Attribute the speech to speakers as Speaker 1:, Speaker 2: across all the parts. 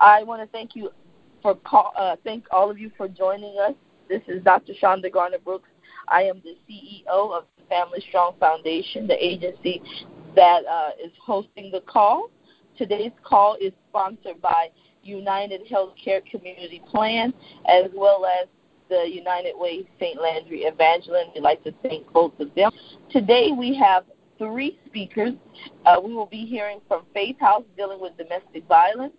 Speaker 1: I want to thank you for call, uh, thank all of you for joining us. This is Dr. Shonda Garner Brooks. I am the CEO of the Family Strong Foundation, the agency that uh, is hosting the call. Today's call is sponsored by United Healthcare Community Plan as well as the United Way St. Landry Evangeline. We'd like to thank both of them. Today we have three speakers. Uh, we will be hearing from Faith House dealing with domestic violence.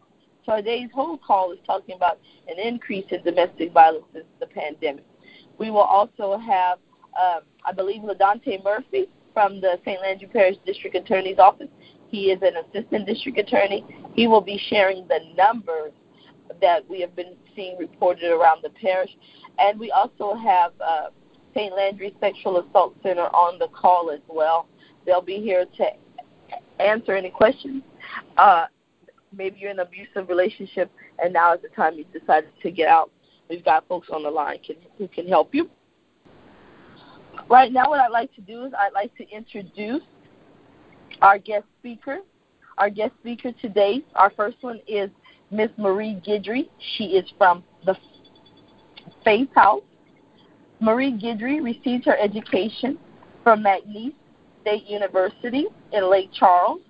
Speaker 1: So today's whole call is talking about an increase in domestic violence since the pandemic. We will also have, um, I believe, LaDante Murphy from the St. Landry Parish District Attorney's Office. He is an assistant district attorney. He will be sharing the numbers that we have been seeing reported around the parish. And we also have uh, St. Landry Sexual Assault Center on the call as well. They'll be here to answer any questions. Uh, maybe you're in an abusive relationship and now is the time you decided to get out. We've got folks on the line can, who can help you. Right now, what I'd like to do is I'd like to introduce our guest speaker. Our guest speaker today, our first one is Miss Marie Guidry. She is from the Faith House. Marie Guidry received her education from McNeese State University in Lake Charles.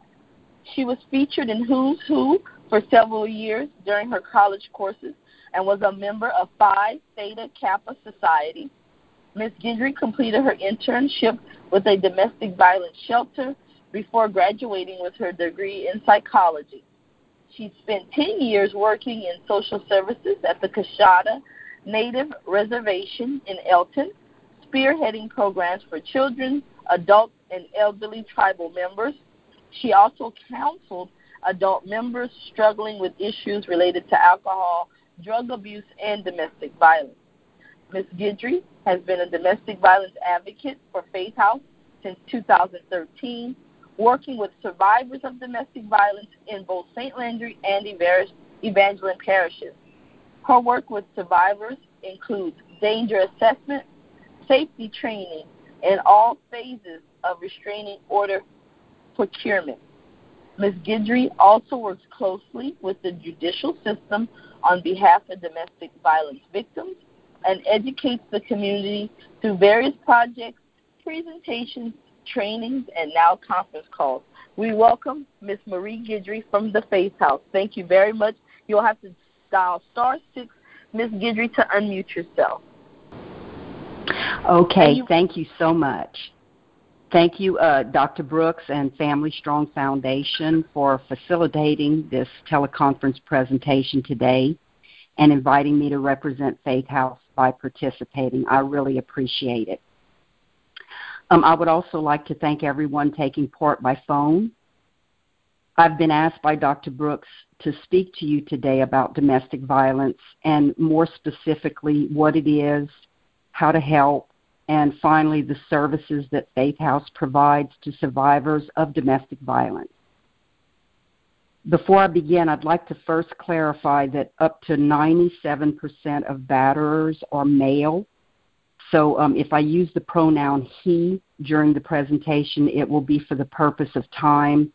Speaker 1: She was featured in Who's Who for several years during her college courses and was a member of Phi Theta Kappa Society. Ms. Guidry completed her internship with a domestic violence shelter before graduating with her degree in psychology. She spent 10 years working in social services at the Coushatta Native Reservation in Elton, spearheading programs for children, adults, and elderly tribal members. She also counseled adult members struggling with issues related to alcohol, drug abuse, and domestic violence. Ms. Guidry has been a domestic violence advocate for Faith House since 2013, working with survivors of domestic violence in both St. Landry and Evangeline parishes. Her work with survivors includes danger assessment, safety training, and all phases of restraining order procurement. Ms. Guidry also works closely with the judicial system on behalf of domestic violence victims and educates the community through various projects, presentations, trainings, and now conference calls. We welcome Ms. Marie Guidry from the Faith House. Thank you very much. You'll have to dial star six, Ms. Guidry, to unmute yourself.
Speaker 2: Okay, you- thank you so much. Thank you, uh, Dr. Brooks and Family Strong Foundation, for facilitating this teleconference presentation today and inviting me to represent Faith House by participating. I really appreciate it. Um, I would also like to thank everyone taking part by phone. I've been asked by Dr. Brooks to speak to you today about domestic violence and more specifically what it is, how to help, and finally the services that Faith House provides to survivors of domestic violence. Before I begin, I'd like to first clarify that up to 97% of batterers are male. So um, if I use the pronoun he during the presentation, it will be for the purpose of time,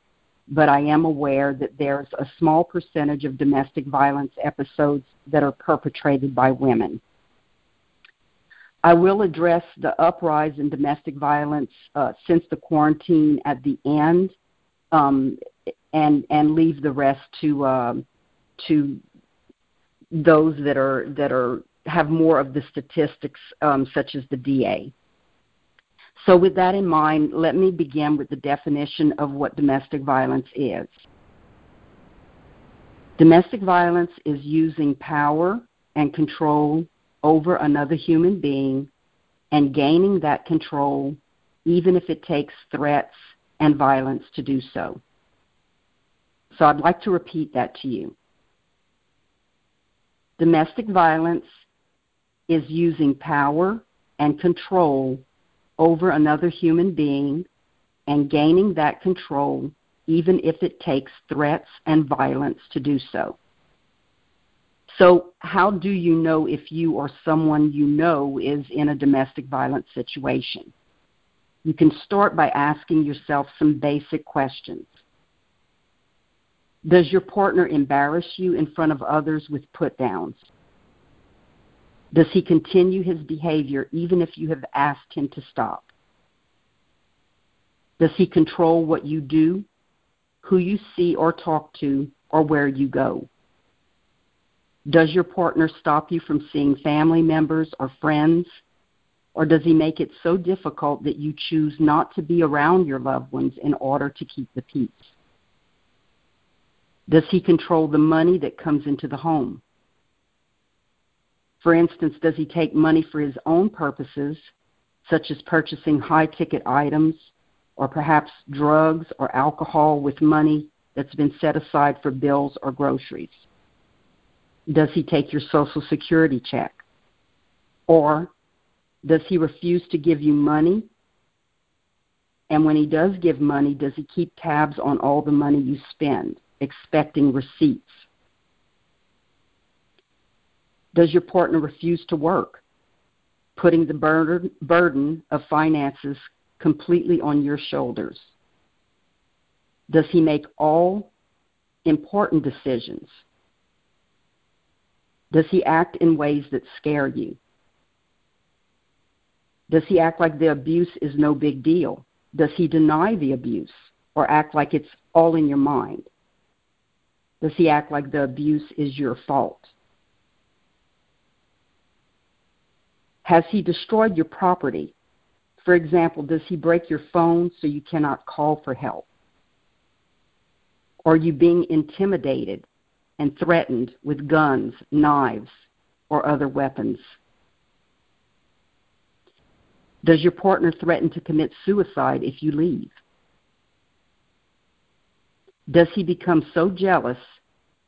Speaker 2: but I am aware that there's a small percentage of domestic violence episodes that are perpetrated by women. I will address the uprise in domestic violence uh, since the quarantine at the end. Um, and and leave the rest to um, to those that are that are have more of the statistics, um, such as the DA. So, with that in mind, let me begin with the definition of what domestic violence is. Domestic violence is using power and control over another human being and gaining that control, even if it takes threats and violence to do so. So I'd like to repeat that to you. Domestic violence is using power and control over another human being and gaining that control even if it takes threats and violence to do so. So, how do you know if you or someone you know is in a domestic violence situation? You can start by asking yourself some basic questions. Does your partner embarrass you in front of others with put downs? Does he continue his behavior even if you have asked him to stop? Does he control what you do, who you see or talk to, or where you go? Does your partner stop you from seeing family members or friends? Or does he make it so difficult that you choose not to be around your loved ones in order to keep the peace? Does he control the money that comes into the home? For instance, does he take money for his own purposes, such as purchasing high ticket items or perhaps drugs or alcohol with money that's been set aside for bills or groceries? Does he take your Social Security check? Or does he refuse to give you money? And when he does give money, does he keep tabs on all the money you spend, expecting receipts? Does your partner refuse to work, putting the burden, burden of finances completely on your shoulders? Does he make all important decisions? Does he act in ways that scare you? Does he act like the abuse is no big deal? Does he deny the abuse or act like it's all in your mind? Does he act like the abuse is your fault? Has he destroyed your property? For example, does he break your phone so you cannot call for help? Are you being intimidated and threatened with guns, knives, or other weapons? Does your partner threaten to commit suicide if you leave? Does he become so jealous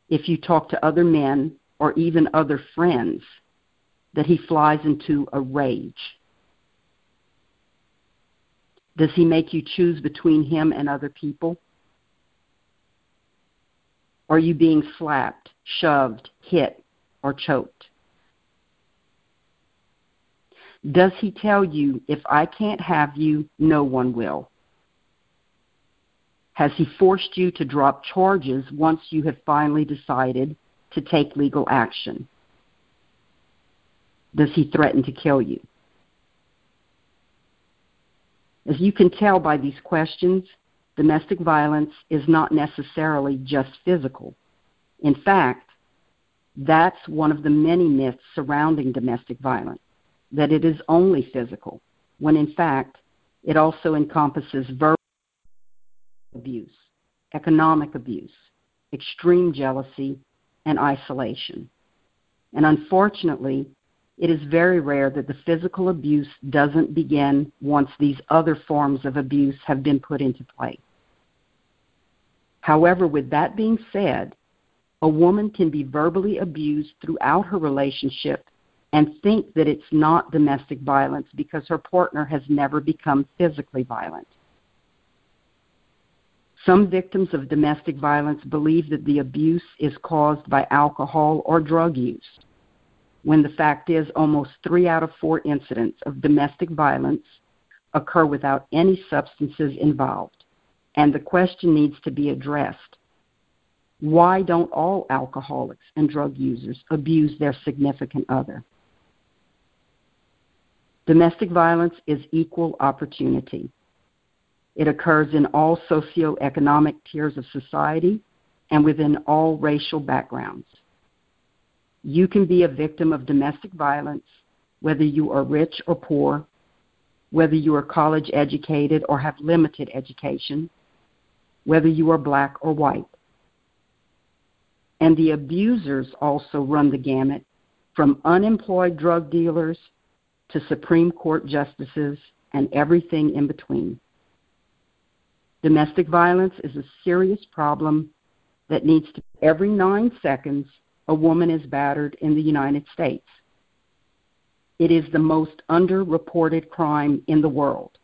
Speaker 2: if you talk to other men or even other friends that he flies into a rage? Does he make you choose between him and other people? Are you being slapped, shoved, hit, or choked? Does he tell you, if I can't have you, no one will? Has he forced you to drop charges once you have finally decided to take legal action? Does he threaten to kill you? As you can tell by these questions, domestic violence is not necessarily just physical. In fact, that's one of the many myths surrounding domestic violence that it is only physical, when in fact it also encompasses verbal abuse, economic abuse, extreme jealousy, and isolation. And unfortunately, it is very rare that the physical abuse doesn't begin once these other forms of abuse have been put into play. However, with that being said, a woman can be verbally abused throughout her relationship and think that it's not domestic violence because her partner has never become physically violent. Some victims of domestic violence believe that the abuse is caused by alcohol or drug use, when the fact is almost three out of four incidents of domestic violence occur without any substances involved, and the question needs to be addressed. Why don't all alcoholics and drug users abuse their significant other? Domestic violence is equal opportunity. It occurs in all socioeconomic tiers of society and within all racial backgrounds. You can be a victim of domestic violence whether you are rich or poor, whether you are college educated or have limited education, whether you are black or white. And the abusers also run the gamut from unemployed drug dealers to Supreme Court justices and everything in between. Domestic violence is a serious problem that needs to, every nine seconds, a woman is battered in the United States. It is the most underreported crime in the world.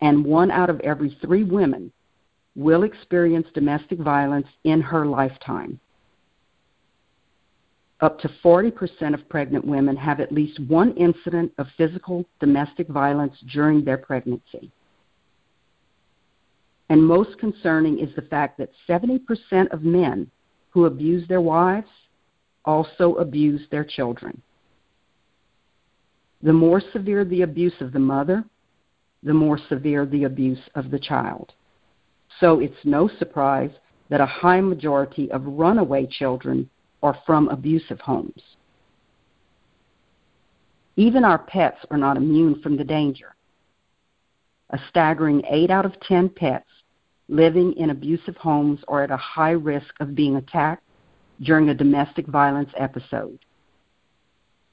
Speaker 2: And one out of every three women will experience domestic violence in her lifetime. Up to 40% of pregnant women have at least one incident of physical domestic violence during their pregnancy. And most concerning is the fact that 70% of men who abuse their wives also abuse their children. The more severe the abuse of the mother, the more severe the abuse of the child. So it's no surprise that a high majority of runaway children are from abusive homes. Even our pets are not immune from the danger. A staggering 8 out of 10 pets living in abusive homes are at a high risk of being attacked during a domestic violence episode.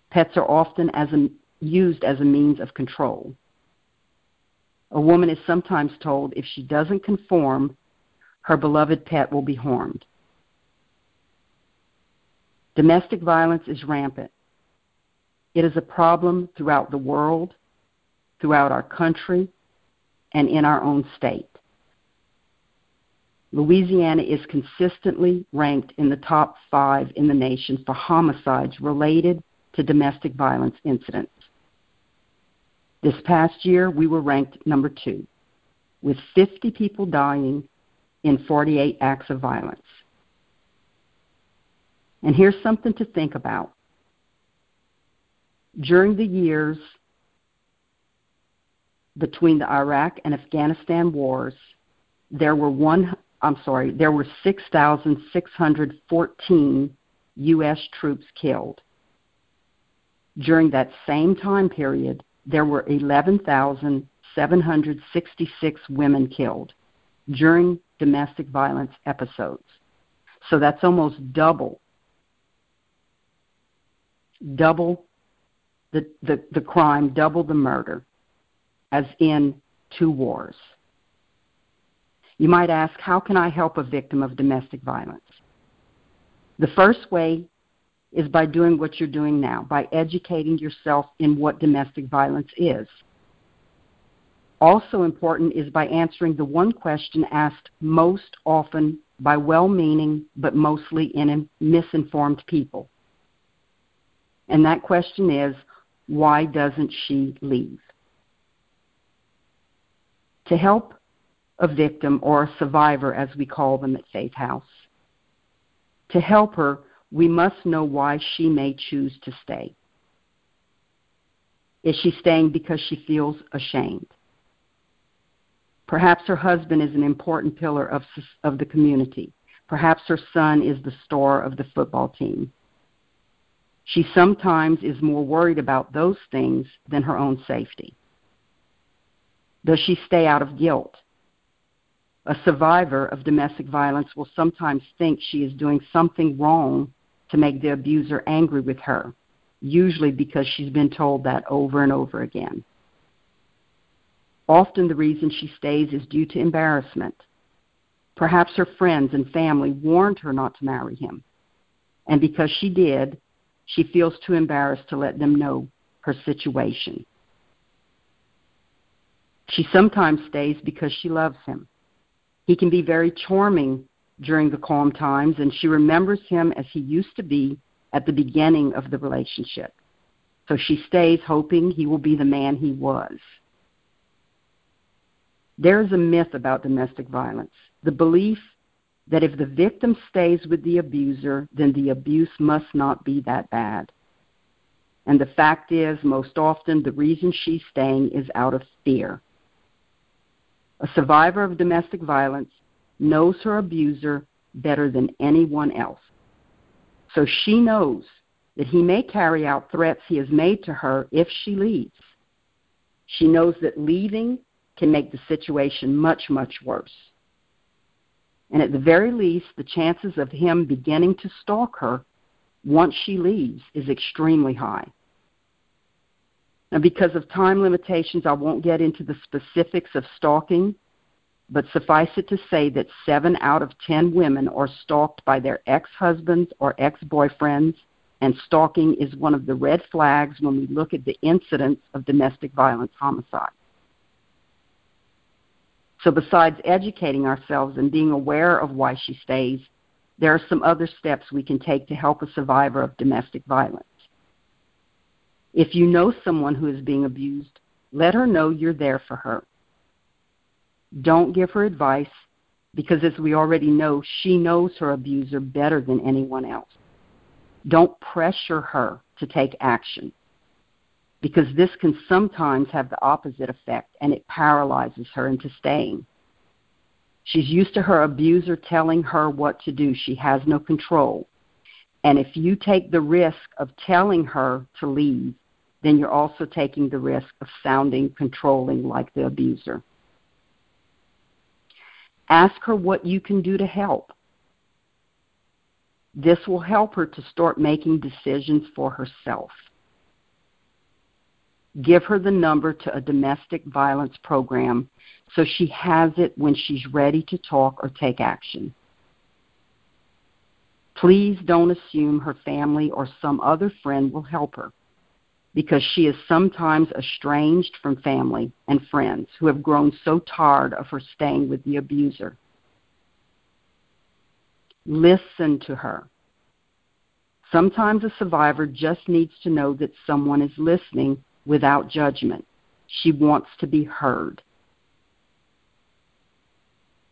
Speaker 2: Pets are often as a, used as a means of control. A woman is sometimes told if she doesn't conform, her beloved pet will be harmed. Domestic violence is rampant. It is a problem throughout the world, throughout our country, and in our own state. Louisiana is consistently ranked in the top five in the nation for homicides related to domestic violence incidents. This past year, we were ranked number two, with 50 people dying in 48 acts of violence. And here's something to think about. During the years between the Iraq and Afghanistan wars, there were one I'm sorry, there were 6,614 US troops killed. During that same time period, there were 11,766 women killed during domestic violence episodes. So that's almost double double the, the, the crime, double the murder, as in two wars. You might ask, how can I help a victim of domestic violence? The first way is by doing what you're doing now, by educating yourself in what domestic violence is. Also important is by answering the one question asked most often by well meaning but mostly in misinformed people. And that question is why doesn't she leave? To help a victim or a survivor, as we call them at Faith House, to help her, we must know why she may choose to stay. Is she staying because she feels ashamed? Perhaps her husband is an important pillar of, of the community. Perhaps her son is the star of the football team. She sometimes is more worried about those things than her own safety. Does she stay out of guilt? A survivor of domestic violence will sometimes think she is doing something wrong to make the abuser angry with her, usually because she's been told that over and over again. Often the reason she stays is due to embarrassment. Perhaps her friends and family warned her not to marry him. And because she did, she feels too embarrassed to let them know her situation. She sometimes stays because she loves him. He can be very charming during the calm times, and she remembers him as he used to be at the beginning of the relationship. So she stays hoping he will be the man he was. There is a myth about domestic violence the belief that if the victim stays with the abuser, then the abuse must not be that bad. And the fact is, most often, the reason she's staying is out of fear. A survivor of domestic violence knows her abuser better than anyone else. So she knows that he may carry out threats he has made to her if she leaves. She knows that leaving can make the situation much, much worse. And at the very least, the chances of him beginning to stalk her once she leaves is extremely high. Now, because of time limitations, I won't get into the specifics of stalking, but suffice it to say that seven out of ten women are stalked by their ex husbands or ex boyfriends, and stalking is one of the red flags when we look at the incidence of domestic violence homicide. So, besides educating ourselves and being aware of why she stays, there are some other steps we can take to help a survivor of domestic violence. If you know someone who is being abused, let her know you're there for her. Don't give her advice because, as we already know, she knows her abuser better than anyone else. Don't pressure her to take action because this can sometimes have the opposite effect and it paralyzes her into staying. She's used to her abuser telling her what to do. She has no control. And if you take the risk of telling her to leave, then you're also taking the risk of sounding controlling like the abuser. Ask her what you can do to help. This will help her to start making decisions for herself. Give her the number to a domestic violence program so she has it when she's ready to talk or take action. Please don't assume her family or some other friend will help her because she is sometimes estranged from family and friends who have grown so tired of her staying with the abuser. Listen to her. Sometimes a survivor just needs to know that someone is listening without judgment. She wants to be heard.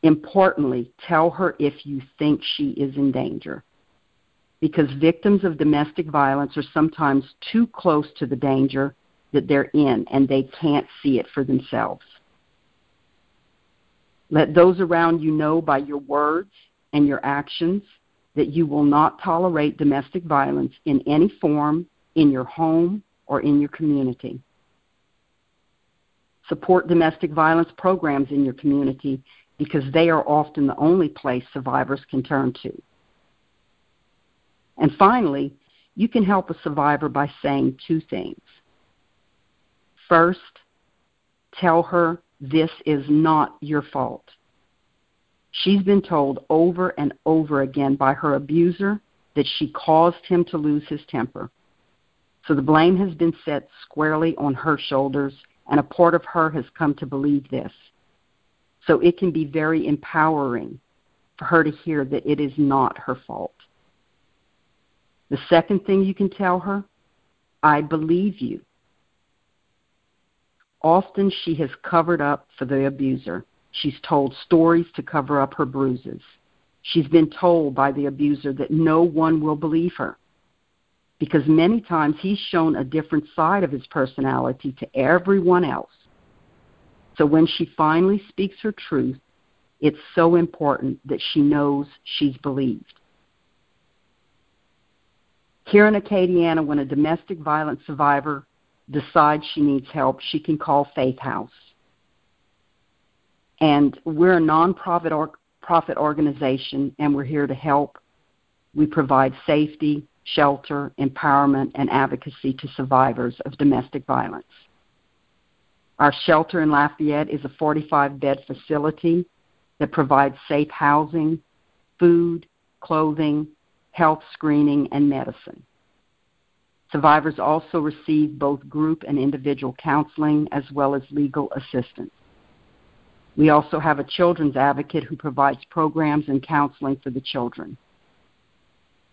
Speaker 2: Importantly, tell her if you think she is in danger. Because victims of domestic violence are sometimes too close to the danger that they're in and they can't see it for themselves. Let those around you know by your words and your actions that you will not tolerate domestic violence in any form in your home or in your community. Support domestic violence programs in your community because they are often the only place survivors can turn to. And finally, you can help a survivor by saying two things. First, tell her this is not your fault. She's been told over and over again by her abuser that she caused him to lose his temper. So the blame has been set squarely on her shoulders, and a part of her has come to believe this. So it can be very empowering for her to hear that it is not her fault. The second thing you can tell her, I believe you. Often she has covered up for the abuser. She's told stories to cover up her bruises. She's been told by the abuser that no one will believe her because many times he's shown a different side of his personality to everyone else. So when she finally speaks her truth, it's so important that she knows she's believed. Here in Acadiana, when a domestic violence survivor decides she needs help, she can call Faith House. And we're a nonprofit or, profit organization, and we're here to help. We provide safety, shelter, empowerment, and advocacy to survivors of domestic violence. Our shelter in Lafayette is a 45 bed facility that provides safe housing, food, clothing, health screening, and medicine. Survivors also receive both group and individual counseling as well as legal assistance. We also have a children's advocate who provides programs and counseling for the children.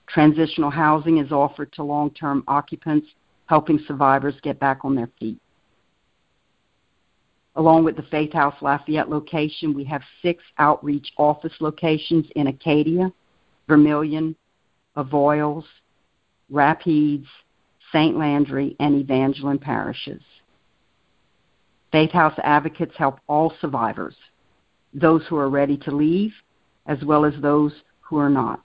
Speaker 2: Transitional housing is offered to long term occupants, helping survivors get back on their feet. Along with the Faith House Lafayette location, we have six outreach office locations in Acadia, Vermilion, Avoyelles, Rapides, St. Landry, and Evangeline parishes. Faith House advocates help all survivors, those who are ready to leave, as well as those who are not.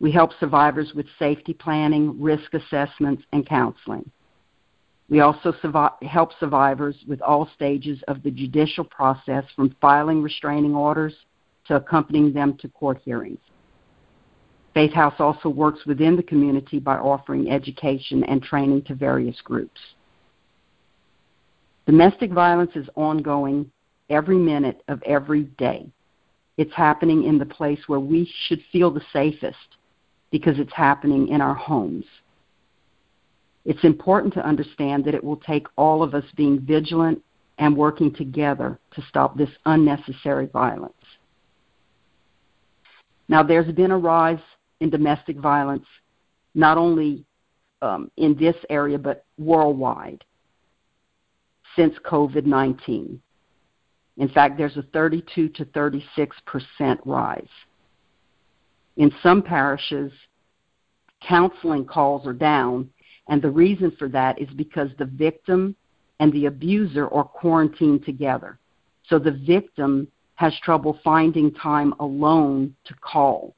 Speaker 2: We help survivors with safety planning, risk assessments, and counseling. We also help survivors with all stages of the judicial process from filing restraining orders to accompanying them to court hearings. Faith House also works within the community by offering education and training to various groups. Domestic violence is ongoing every minute of every day. It's happening in the place where we should feel the safest because it's happening in our homes. It's important to understand that it will take all of us being vigilant and working together to stop this unnecessary violence. Now, there's been a rise in domestic violence, not only um, in this area, but worldwide since COVID 19. In fact, there's a 32 to 36 percent rise. In some parishes, counseling calls are down, and the reason for that is because the victim and the abuser are quarantined together. So the victim has trouble finding time alone to call.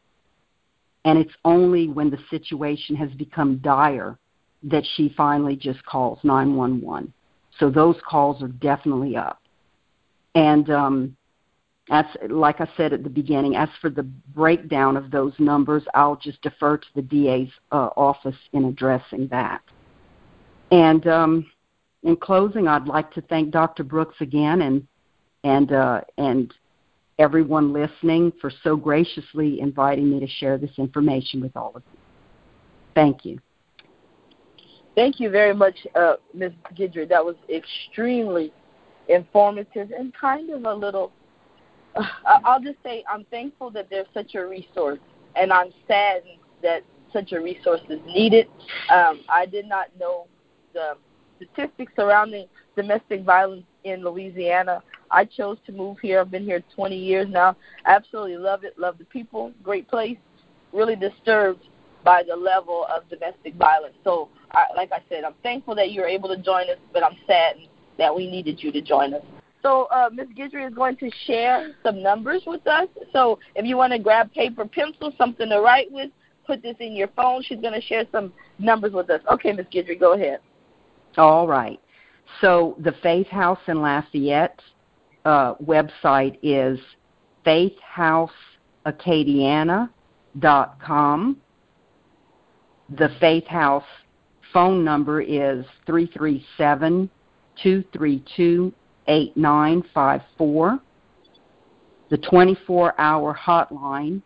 Speaker 2: And it's only when the situation has become dire that she finally just calls 911. So those calls are definitely up. And um, as like I said at the beginning, as for the breakdown of those numbers, I'll just defer to the DA's uh, office in addressing that. And um, in closing, I'd like to thank Dr. Brooks again and and uh, and everyone listening for so graciously inviting me to share this information with all of you. Thank you.
Speaker 1: Thank you very much, uh, Ms. Guidry. That was extremely informative and kind of a little. Uh, I'll just say I'm thankful that there's such a resource, and I'm saddened that such a resource is needed. Um, I did not know the statistics surrounding domestic violence in Louisiana. I chose to move here. I've been here 20 years now. Absolutely love it. Love the people. Great place. Really disturbed by the level of domestic violence. So, I, like I said, I'm thankful that you were able to join us, but I'm saddened that we needed you to join us. So, uh, Ms. Guidry is going to share some numbers with us. So, if you want to grab paper, pencil, something to write with, put this in your phone. She's going to share some numbers with us. Okay, Ms. Guidry, go ahead.
Speaker 2: All right. So the Faith House in Lafayette uh, website is faithhouseacadiana.com. The Faith House phone number is 337 232 8954. The 24 hour hotline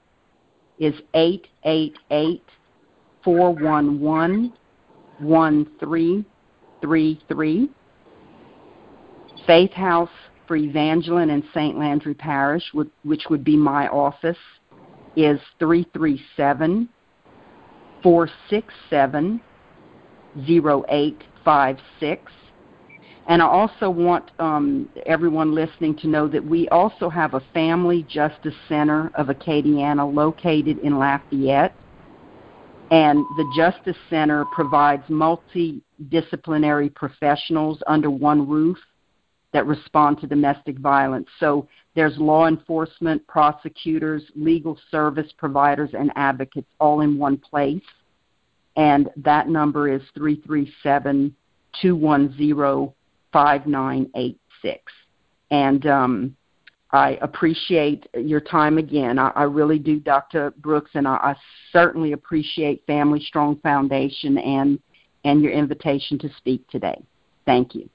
Speaker 2: is 888 411 1333. Faith House for Evangeline and St. Landry Parish, which would be my office, is 337 467 0856. And I also want um, everyone listening to know that we also have a Family Justice Center of Acadiana located in Lafayette. And the Justice Center provides multidisciplinary professionals under one roof that respond to domestic violence. So there's law enforcement, prosecutors, legal service providers, and advocates all in one place. And that number is 337 210 5986. And um, I appreciate your time again. I, I really do, Dr. Brooks, and I, I certainly appreciate Family Strong Foundation and, and your invitation to speak today. Thank you.